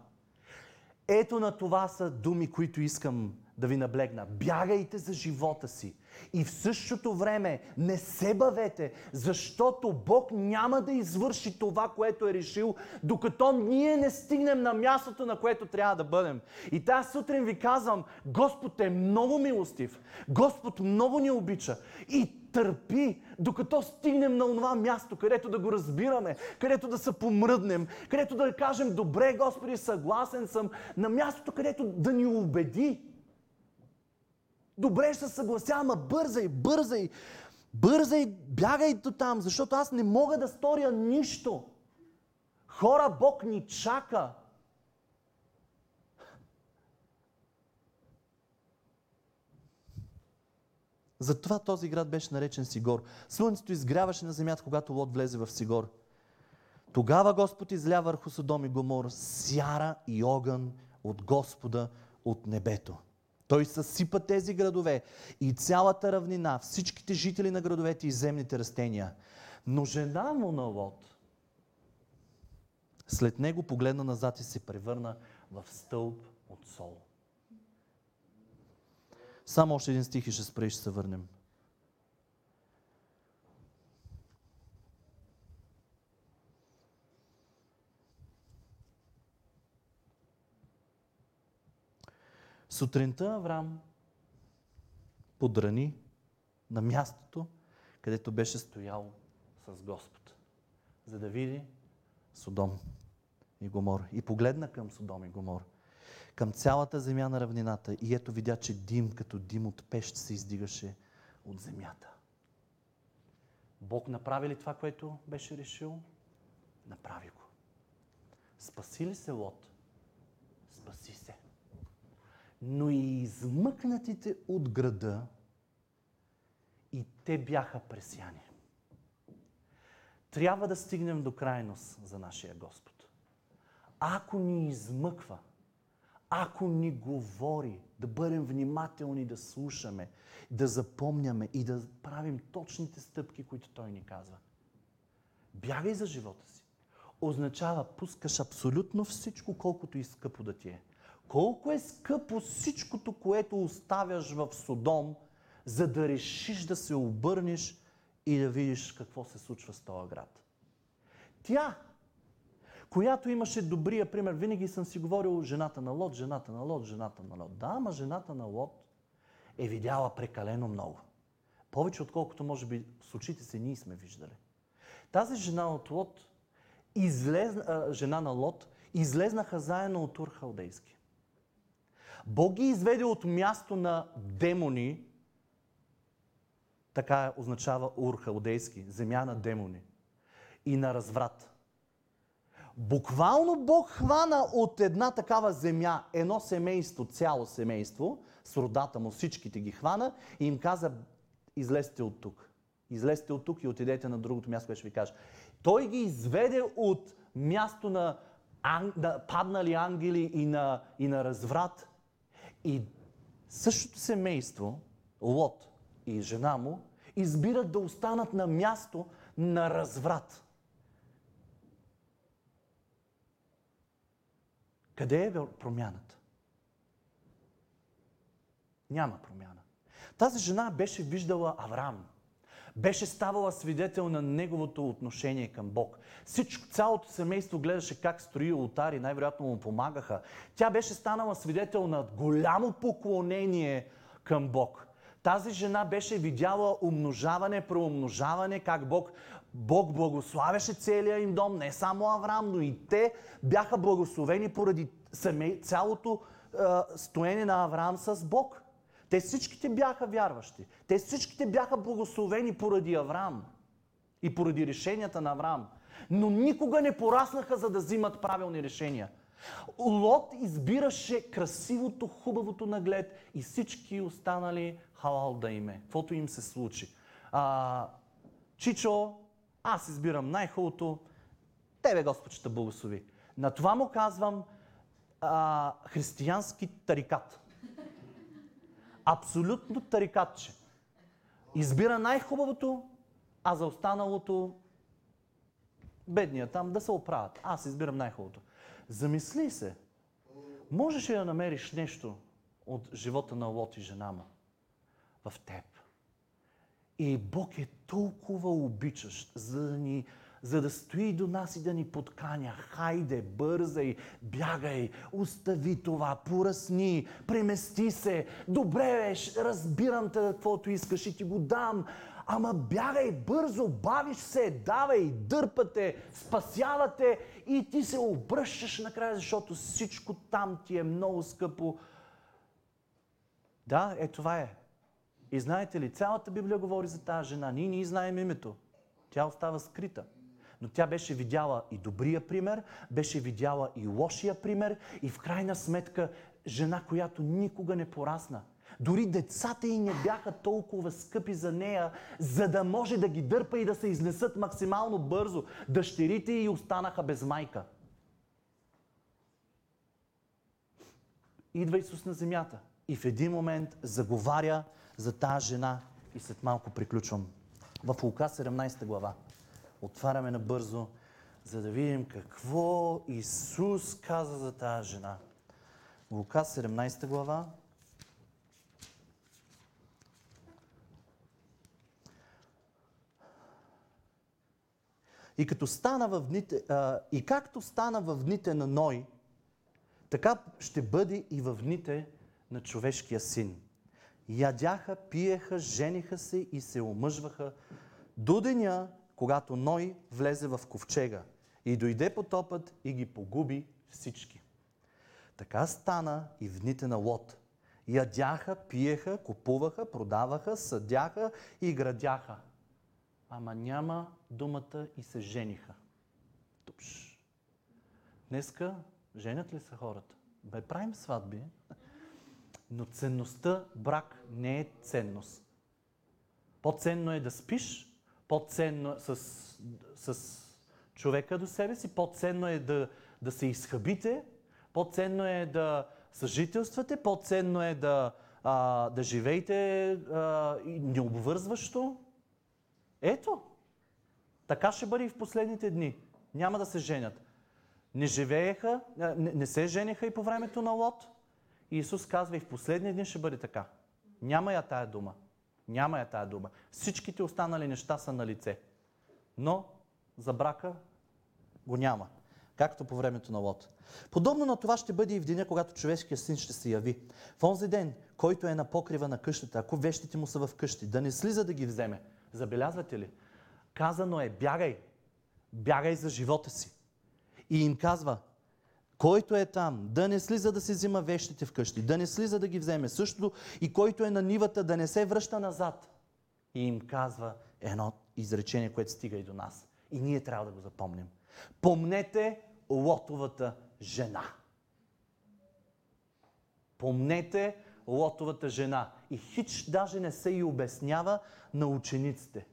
Ето на това са думи, които искам да ви наблегна. Бягайте за живота си. И в същото време не се бавете, защото Бог няма да извърши това, което е решил, докато ние не стигнем на мястото, на което трябва да бъдем. И тази сутрин ви казвам, Господ е много милостив. Господ много ни обича. И търпи, докато стигнем на това място, където да го разбираме, където да се помръднем, където да кажем, добре, Господи, съгласен съм, на мястото, където да ни убеди. Добре, ще се съглася, ама бързай, бързай, бързай, бягай до там, защото аз не мога да сторя нищо. Хора, Бог ни чака. Затова този град беше наречен Сигор. Слънцето изгряваше на земята, когато Лот влезе в Сигор. Тогава Господ изля върху Содом и Гомор сяра и огън от Господа от небето. Той съсипа тези градове и цялата равнина, всичките жители на градовете и земните растения. Но жена му на Лот след него погледна назад и се превърна в стълб от сол. Само още един стих и ще спре и ще се върнем. Сутринта Авраам подрани на мястото, където беше стоял с Господ, за да види Содом и Гомор. И погледна към Содом и Гомор, към цялата земя на равнината. И ето видя, че дим като дим от пещ се издигаше от земята. Бог направи ли това, което беше решил? Направи го. Спаси ли се Лот? Спаси се но и измъкнатите от града и те бяха пресяни. Трябва да стигнем до крайност за нашия Господ. Ако ни измъква, ако ни говори, да бъдем внимателни, да слушаме, да запомняме и да правим точните стъпки, които Той ни казва. Бягай за живота си. Означава, пускаш абсолютно всичко, колкото и скъпо да ти е. Колко е скъпо всичкото, което оставяш в Содом, за да решиш да се обърнеш и да видиш какво се случва с този град. Тя, която имаше добрия пример, винаги съм си говорил жената на Лот, жената на Лот, жената на Лот. Да, ама жената на Лот е видяла прекалено много. Повече отколкото може би с очите си ние сме виждали. Тази жена от Лот, излезна, жена на Лот, излезнаха заедно от Ур Халдейски. Бог ги изведе от място на демони, така означава Ур халдейски, земя на демони и на разврат. Буквално Бог хвана от една такава земя едно семейство, цяло семейство, с родата му всичките ги хвана и им каза, излезте от тук. Излезте от тук и отидете на другото място, което ще ви кажа. Той ги изведе от място на, ан... на паднали ангели и на, и на разврат и същото семейство, Лот и жена му, избират да останат на място на разврат. Къде е промяната? Няма промяна. Тази жена беше виждала Авраам. Беше ставала свидетел на неговото отношение към Бог. Всичко, цялото семейство гледаше как строи ултар и най-вероятно му помагаха. Тя беше станала свидетел на голямо поклонение към Бог. Тази жена беше видяла умножаване, преумножаване, как Бог, Бог благославяше целия им дом, не само Авраам, но и те бяха благословени поради семей, цялото е, стоене на Авраам с Бог. Те всичките бяха вярващи. Те всичките бяха благословени поради Авраам и поради решенията на Авраам. Но никога не пораснаха, за да взимат правилни решения. Лот избираше красивото, хубавото наглед и всички останали халал да име, каквото им се случи. А, Чичо, аз избирам най-хубавото, тебе Господ ще благослови. На това му казвам а, християнски тарикат. Абсолютно тарикатче. Избира най-хубавото, а за останалото бедния там да се оправят. Аз избирам най-хубавото. Замисли се. Можеш ли да намериш нещо от живота на Лот и жена му в теб? И Бог е толкова обичащ, за да ни за да стои до нас и да ни подканя. Хайде, бързай, бягай, остави това, поръсни, премести се. Добре, беш, разбирам те каквото искаш и ти го дам. Ама бягай бързо, бавиш се, давай, дърпате, спасявате и ти се обръщаш накрая, защото всичко там ти е много скъпо. Да, е това е. И знаете ли, цялата Библия говори за тази жена. Ние не знаем името. Тя остава скрита. Но тя беше видяла и добрия пример, беше видяла и лошия пример и в крайна сметка жена, която никога не порасна. Дори децата й не бяха толкова скъпи за нея, за да може да ги дърпа и да се изнесат максимално бързо. Дъщерите й останаха без майка. Идва Исус на земята и в един момент заговаря за тази жена и след малко приключвам. В Лука 17 глава. Отваряме набързо, за да видим какво Исус каза за тази жена. Лука 17 глава. И, като стана в дните, а, и както стана в дните на Ной, така ще бъде и в дните на човешкия син. Ядяха, пиеха, жениха се и се омъжваха до деня, когато Ной влезе в ковчега и дойде потопът и ги погуби всички. Така стана и в дните на Лот. Ядяха, пиеха, купуваха, продаваха, съдяха и градяха. Ама няма думата и се жениха. Тупш. Днеска женят ли са хората? Бе, правим сватби, но ценността брак не е ценност. По-ценно е да спиш, по-ценно е с, с човека до себе си, по-ценно е да, да се изхъбите, по-ценно е да съжителствате, по-ценно е да, а, да живеете а, необвързващо. Ето, така ще бъде и в последните дни. Няма да се женят. Не живееха, не, не се женеха и по времето на Лот. И Исус казва и в последния дни ще бъде така. Няма я тая дума. Няма я тая дума. Всичките останали неща са на лице. Но за брака го няма. Както по времето на Лот. Подобно на това ще бъде и в деня, когато човешкият син ще се яви. В онзи ден, който е на покрива на къщата, ако вещите му са в къщи, да не слиза да ги вземе. Забелязвате ли? Казано е, бягай. Бягай за живота си. И им казва, който е там, да не слиза да си взима вещите вкъщи, да не слиза да ги вземе. Също и който е на нивата, да не се връща назад. И им казва едно изречение, което стига и до нас. И ние трябва да го запомним. Помнете Лотовата жена. Помнете Лотовата жена. И хич даже не се и обяснява на учениците.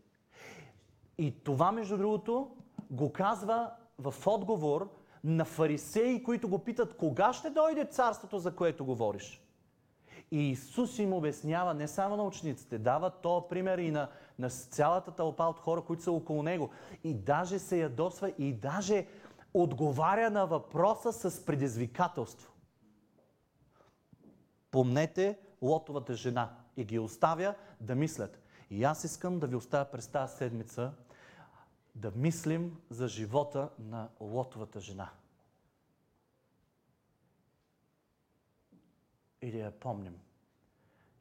И това, между другото, го казва в отговор на фарисеи, които го питат кога ще дойде царството, за което говориш. И Исус им обяснява не само на учениците, дава то пример и на, на цялата тълпа от хора, които са около него. И даже се ядосва и даже отговаря на въпроса с предизвикателство. Помнете Лотовата жена и ги оставя да мислят. И аз искам да ви оставя през тази седмица да мислим за живота на Лотовата жена. И да я помним.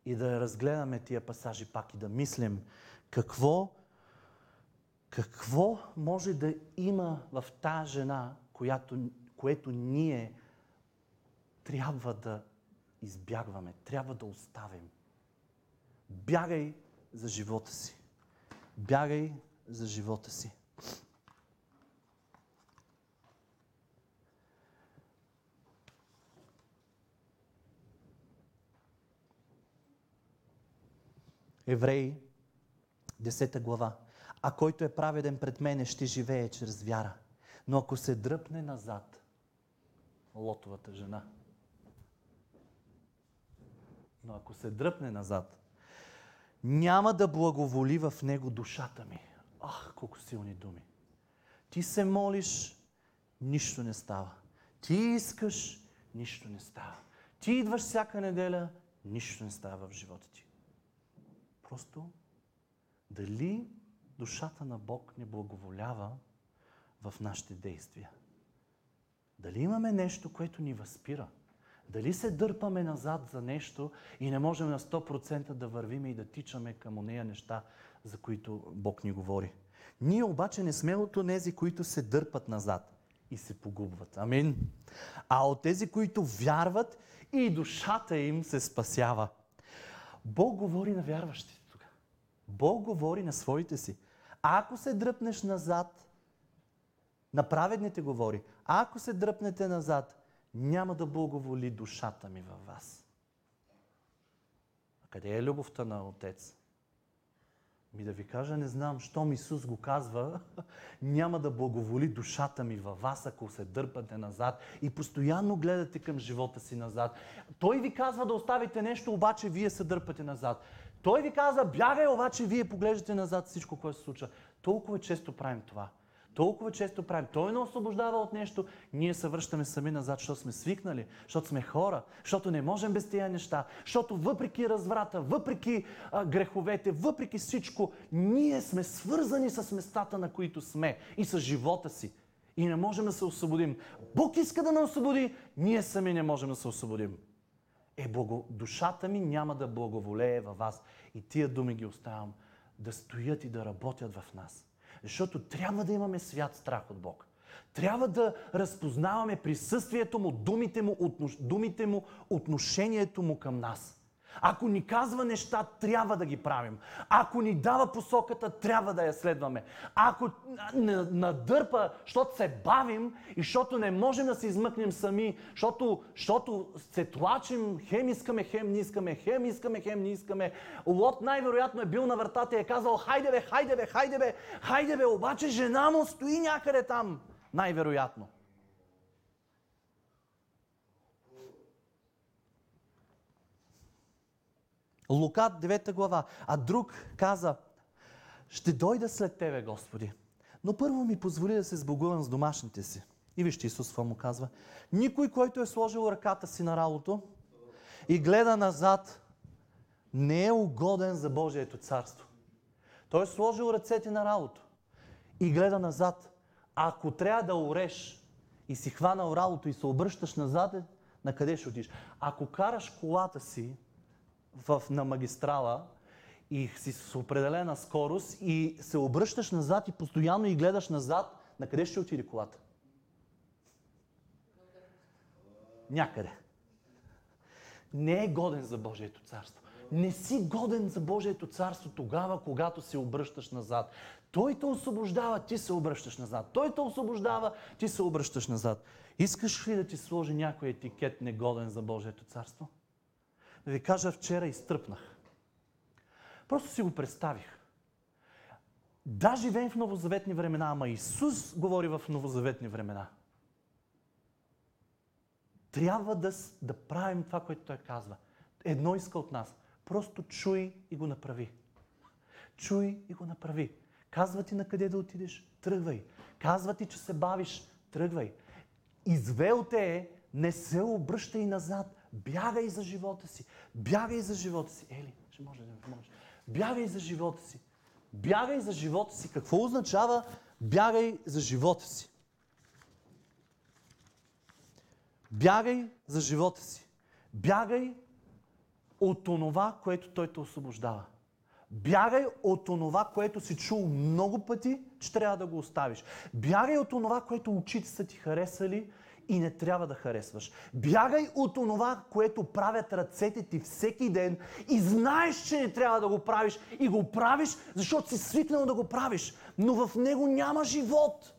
И да разгледаме тия пасажи пак и да мислим какво, какво може да има в тази жена, която, което ние трябва да избягваме, трябва да оставим. Бягай за живота си. Бягай за живота си. Евреи, 10 глава. А който е праведен пред мене, ще живее чрез вяра. Но ако се дръпне назад, лотовата жена, но ако се дръпне назад, няма да благоволи в него душата ми. Ах, колко силни думи. Ти се молиш, нищо не става. Ти искаш, нищо не става. Ти идваш всяка неделя, нищо не става в живота ти. Просто дали душата на Бог не благоволява в нашите действия? Дали имаме нещо, което ни възпира? Дали се дърпаме назад за нещо и не можем на 100% да вървиме и да тичаме към онея неща, за които Бог ни говори? Ние обаче не сме от тези, които се дърпат назад и се погубват. Амин. А от тези, които вярват и душата им се спасява. Бог говори на вярващите тук. Бог говори на своите си. Ако се дръпнеш назад, на праведните говори, ако се дръпнете назад, няма да благоволи душата ми във вас. А къде е любовта на Отец? Ми да ви кажа, не знам, щом Исус го казва, няма да благоволи душата ми във вас, ако се дърпате назад и постоянно гледате към живота си назад. Той ви казва да оставите нещо, обаче вие се дърпате назад. Той ви казва, бягай, обаче вие поглеждате назад всичко, което се случва. Толкова често правим това. Толкова често правим. Той не освобождава от нещо, ние се връщаме сами назад, защото сме свикнали, защото сме хора, защото не можем без тези неща, защото въпреки разврата, въпреки а, греховете, въпреки всичко, ние сме свързани с местата, на които сме и с живота си. И не можем да се освободим. Бог иска да не освободи, ние сами не можем да се освободим. Е, благо... душата ми няма да благоволее във вас. И тия думи ги оставям да стоят и да работят в нас. Защото трябва да имаме свят страх от Бог. Трябва да разпознаваме присъствието му, думите му, отнош... думите му, отношението му към нас. Ако ни казва неща, трябва да ги правим. Ако ни дава посоката, трябва да я следваме. Ако надърпа, защото се бавим и защото не можем да се измъкнем сами, защото, защото се тлачим, хем искаме, хем не искаме, хем искаме, хем не искаме. Лот най-вероятно е бил на вратата и е казал, хайде бе, хайде бе, хайде бе, хайде бе, обаче жена му стои някъде там. Най-вероятно. Лука 9 глава. А друг каза, ще дойда след Тебе, Господи. Но първо ми позволи да се сбогувам с домашните си. И вижте Исус какво му казва. Никой, който е сложил ръката си на работа и гледа назад, не е угоден за Божието царство. Той е сложил ръцете на работа и гледа назад. Ако трябва да ореш и си хванал работа и се обръщаш назад, на къде ще отиш? Ако караш колата си в, на магистрала и си с определена скорост и се обръщаш назад и постоянно и гледаш назад, на къде ще отиде колата? Някъде. Не е годен за Божието царство. Не си годен за Божието царство тогава, когато се обръщаш назад. Той те освобождава, ти се обръщаш назад. Той те освобождава, ти се обръщаш назад. Искаш ли да ти сложи някой етикет негоден за Божието царство? Да ви кажа, вчера изтръпнах. Просто си го представих. Да, живеем в новозаветни времена, ама Исус говори в новозаветни времена. Трябва да, да правим това, което Той казва. Едно иска от нас. Просто чуй и го направи. Чуй и го направи. Казва ти на къде да отидеш, тръгвай. Казва ти, че се бавиш, тръгвай. Извел те е, не се обръщай назад. Бягай за живота си. Бягай за живота си. Ели, ще може да помогнеш. Бягай за живота си. Бягай за живота си. Какво означава бягай за живота си? Бягай за живота си. Бягай от онова, което Той те освобождава. Бягай от онова, което си чул много пъти, че трябва да го оставиш. Бягай от онова, което очите са ти харесали и не трябва да харесваш. Бягай от онова, което правят ръцете ти всеки ден и знаеш, че не трябва да го правиш и го правиш, защото си свикнал да го правиш, но в него няма живот.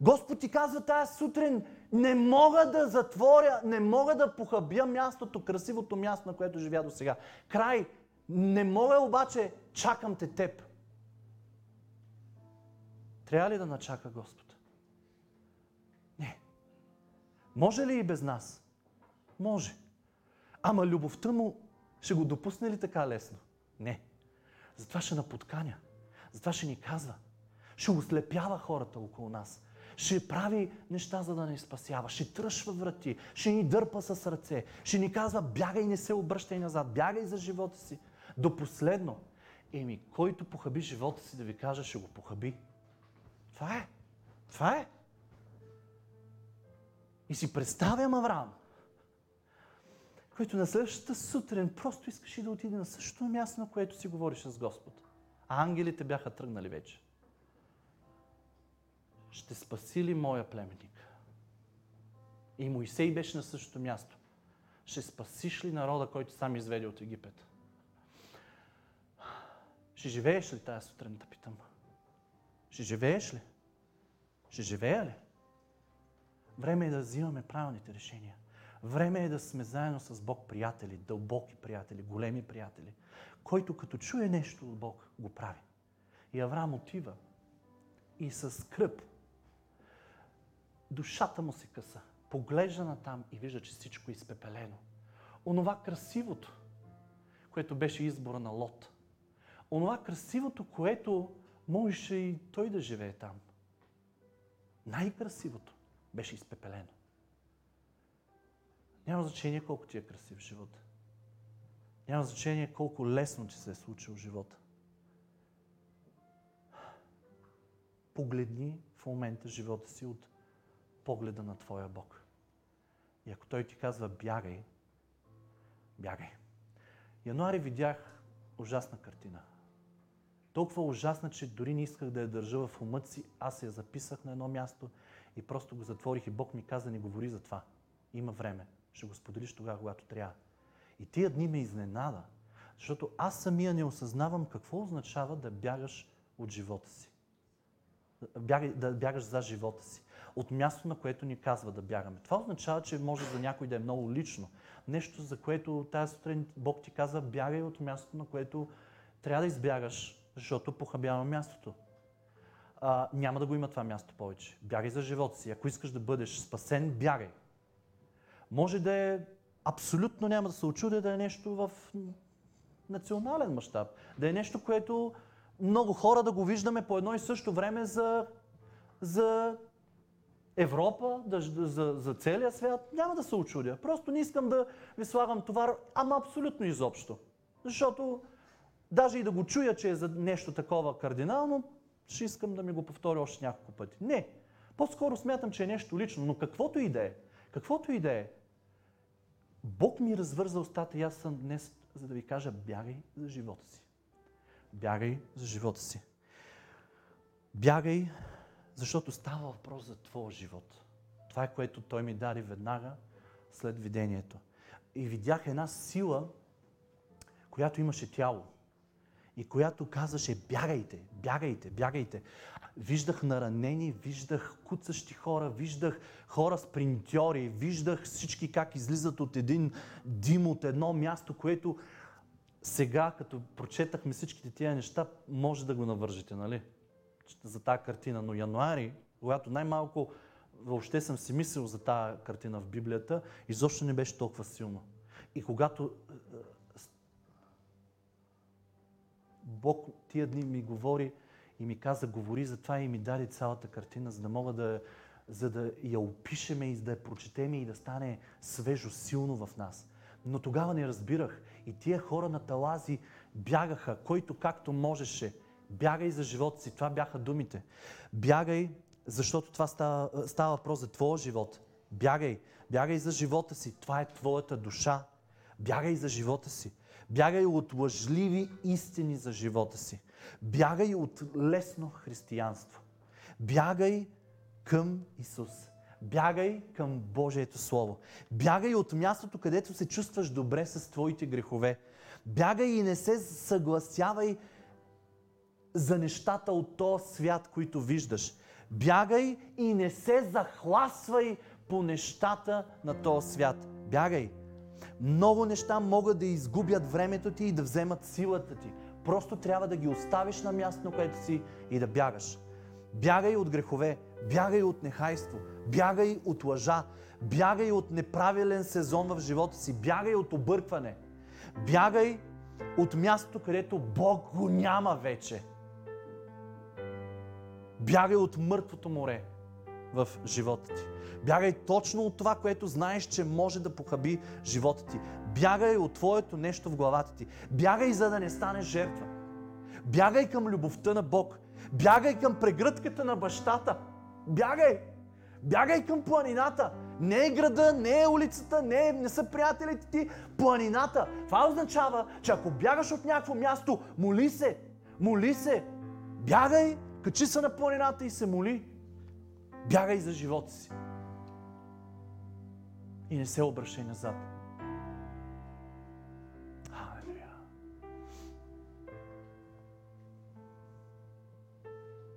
Господ ти казва тази сутрин, не мога да затворя, не мога да похабя мястото, красивото място, на което живя до сега. Край. Не мога обаче, чакам те теб. Трябва ли да начака Господ? Може ли и без нас? Може. Ама любовта му ще го допусне ли така лесно? Не. Затова ще напотканя. Затова ще ни казва. Ще ослепява хората около нас ще прави неща, за да ни спасява, ще тръшва врати, ще ни дърпа с ръце, ще ни казва, бягай, не се обръщай назад, бягай за живота си. До последно. Еми, който похаби живота си, да ви кажа, ще го похаби. Това е. Това е. И си представям Авраам, който на следващата сутрин просто искаше да отиде на същото място, на което си говориш с Господ. А ангелите бяха тръгнали вече ще спаси ли моя племенник? И Моисей беше на същото място. Ще спасиш ли народа, който сам изведе от Египет? Ще живееш ли тази сутрин, да питам? Ще живееш ли? Ще живея ли? Време е да взимаме правилните решения. Време е да сме заедно с Бог приятели, дълбоки приятели, големи приятели, който като чуе нещо от Бог, го прави. И Авраам отива и с кръп душата му се къса. Поглежда на там и вижда, че всичко е изпепелено. Онова красивото, което беше избора на Лот. Онова красивото, което можеше и той да живее там. Най-красивото беше изпепелено. Няма значение колко ти е красив живот. Няма значение колко лесно ти се е случил живота. Погледни в момента живота си от погледа на Твоя Бог. И ако Той ти казва бягай, бягай. Януари видях ужасна картина. Толкова ужасна, че дори не исках да я държа в умът си. Аз я записах на едно място и просто го затворих и Бог ми каза, не говори за това. Има време. Ще го споделиш тогава, когато трябва. И тия дни ме изненада, защото аз самия не осъзнавам какво означава да бягаш от живота си. Да бягаш за живота си от място, на което ни казва да бягаме. Това означава, че може за някой да е много лично. Нещо, за което тази сутрин Бог ти казва, бягай от мястото, на което трябва да избягаш, защото похабява мястото. А, няма да го има това място повече. Бягай за живота си. Ако искаш да бъдеш спасен, бягай. Може да е абсолютно няма да се очудя да е нещо в национален мащаб. Да е нещо, което много хора да го виждаме по едно и също време за, за Европа, да, за, за целия свят, няма да се очудя. Просто не искам да ви слагам товар, ама абсолютно изобщо. Защото даже и да го чуя, че е за нещо такова кардинално, ще искам да ми го повторя още няколко пъти. Не. По-скоро смятам, че е нещо лично, но каквото и да е, каквото и да е, Бог ми развърза устата и аз съм днес, за да ви кажа, бягай за живота си. Бягай за живота си. Бягай защото става въпрос за твоя живот. Това е което той ми даде веднага след видението. И видях една сила, която имаше тяло. И която казваше, бягайте, бягайте, бягайте. Виждах наранени, виждах куцащи хора, виждах хора спринтьори, виждах всички как излизат от един дим, от едно място, което сега, като прочетахме всичките тия неща, може да го навържете, нали? за тази картина, но януари, когато най-малко въобще съм си мислил за тази картина в Библията, изобщо не беше толкова силно. И когато Бог тия дни ми говори и ми каза, говори за това и ми даде цялата картина, за да мога да, за да я опишеме и да я прочетеме и да стане свежо, силно в нас. Но тогава не разбирах. И тия хора на талази бягаха, който както можеше. Бягай за живота си. Това бяха думите. Бягай, защото това става, става въпрос за твоя живот. Бягай. Бягай за живота си. Това е твоята душа. Бягай за живота си. Бягай от лъжливи истини за живота си. Бягай от лесно християнство. Бягай към Исус. Бягай към Божието Слово. Бягай от мястото, където се чувстваш добре с твоите грехове. Бягай и не се съгласявай за нещата от този свят, които виждаш. Бягай и не се захласвай по нещата на този свят. Бягай. Много неща могат да изгубят времето ти и да вземат силата ти. Просто трябва да ги оставиш на място, на което си и да бягаш. Бягай от грехове, бягай от нехайство, бягай от лъжа, бягай от неправилен сезон в живота си, бягай от объркване, бягай от мястото, където Бог го няма вече. Бягай от мъртвото море в живота ти. Бягай точно от това, което знаеш, че може да похаби живота ти. Бягай от твоето нещо в главата ти. Бягай, за да не станеш жертва. Бягай към любовта на Бог. Бягай към прегръдката на бащата. Бягай! Бягай към планината. Не е града, не е улицата, не, е, не са приятелите ти. Планината. Това означава, че ако бягаш от някакво място, моли се. Моли се. Бягай, качи се на планината и се моли. Бягай за живота си. И не се обръщай назад.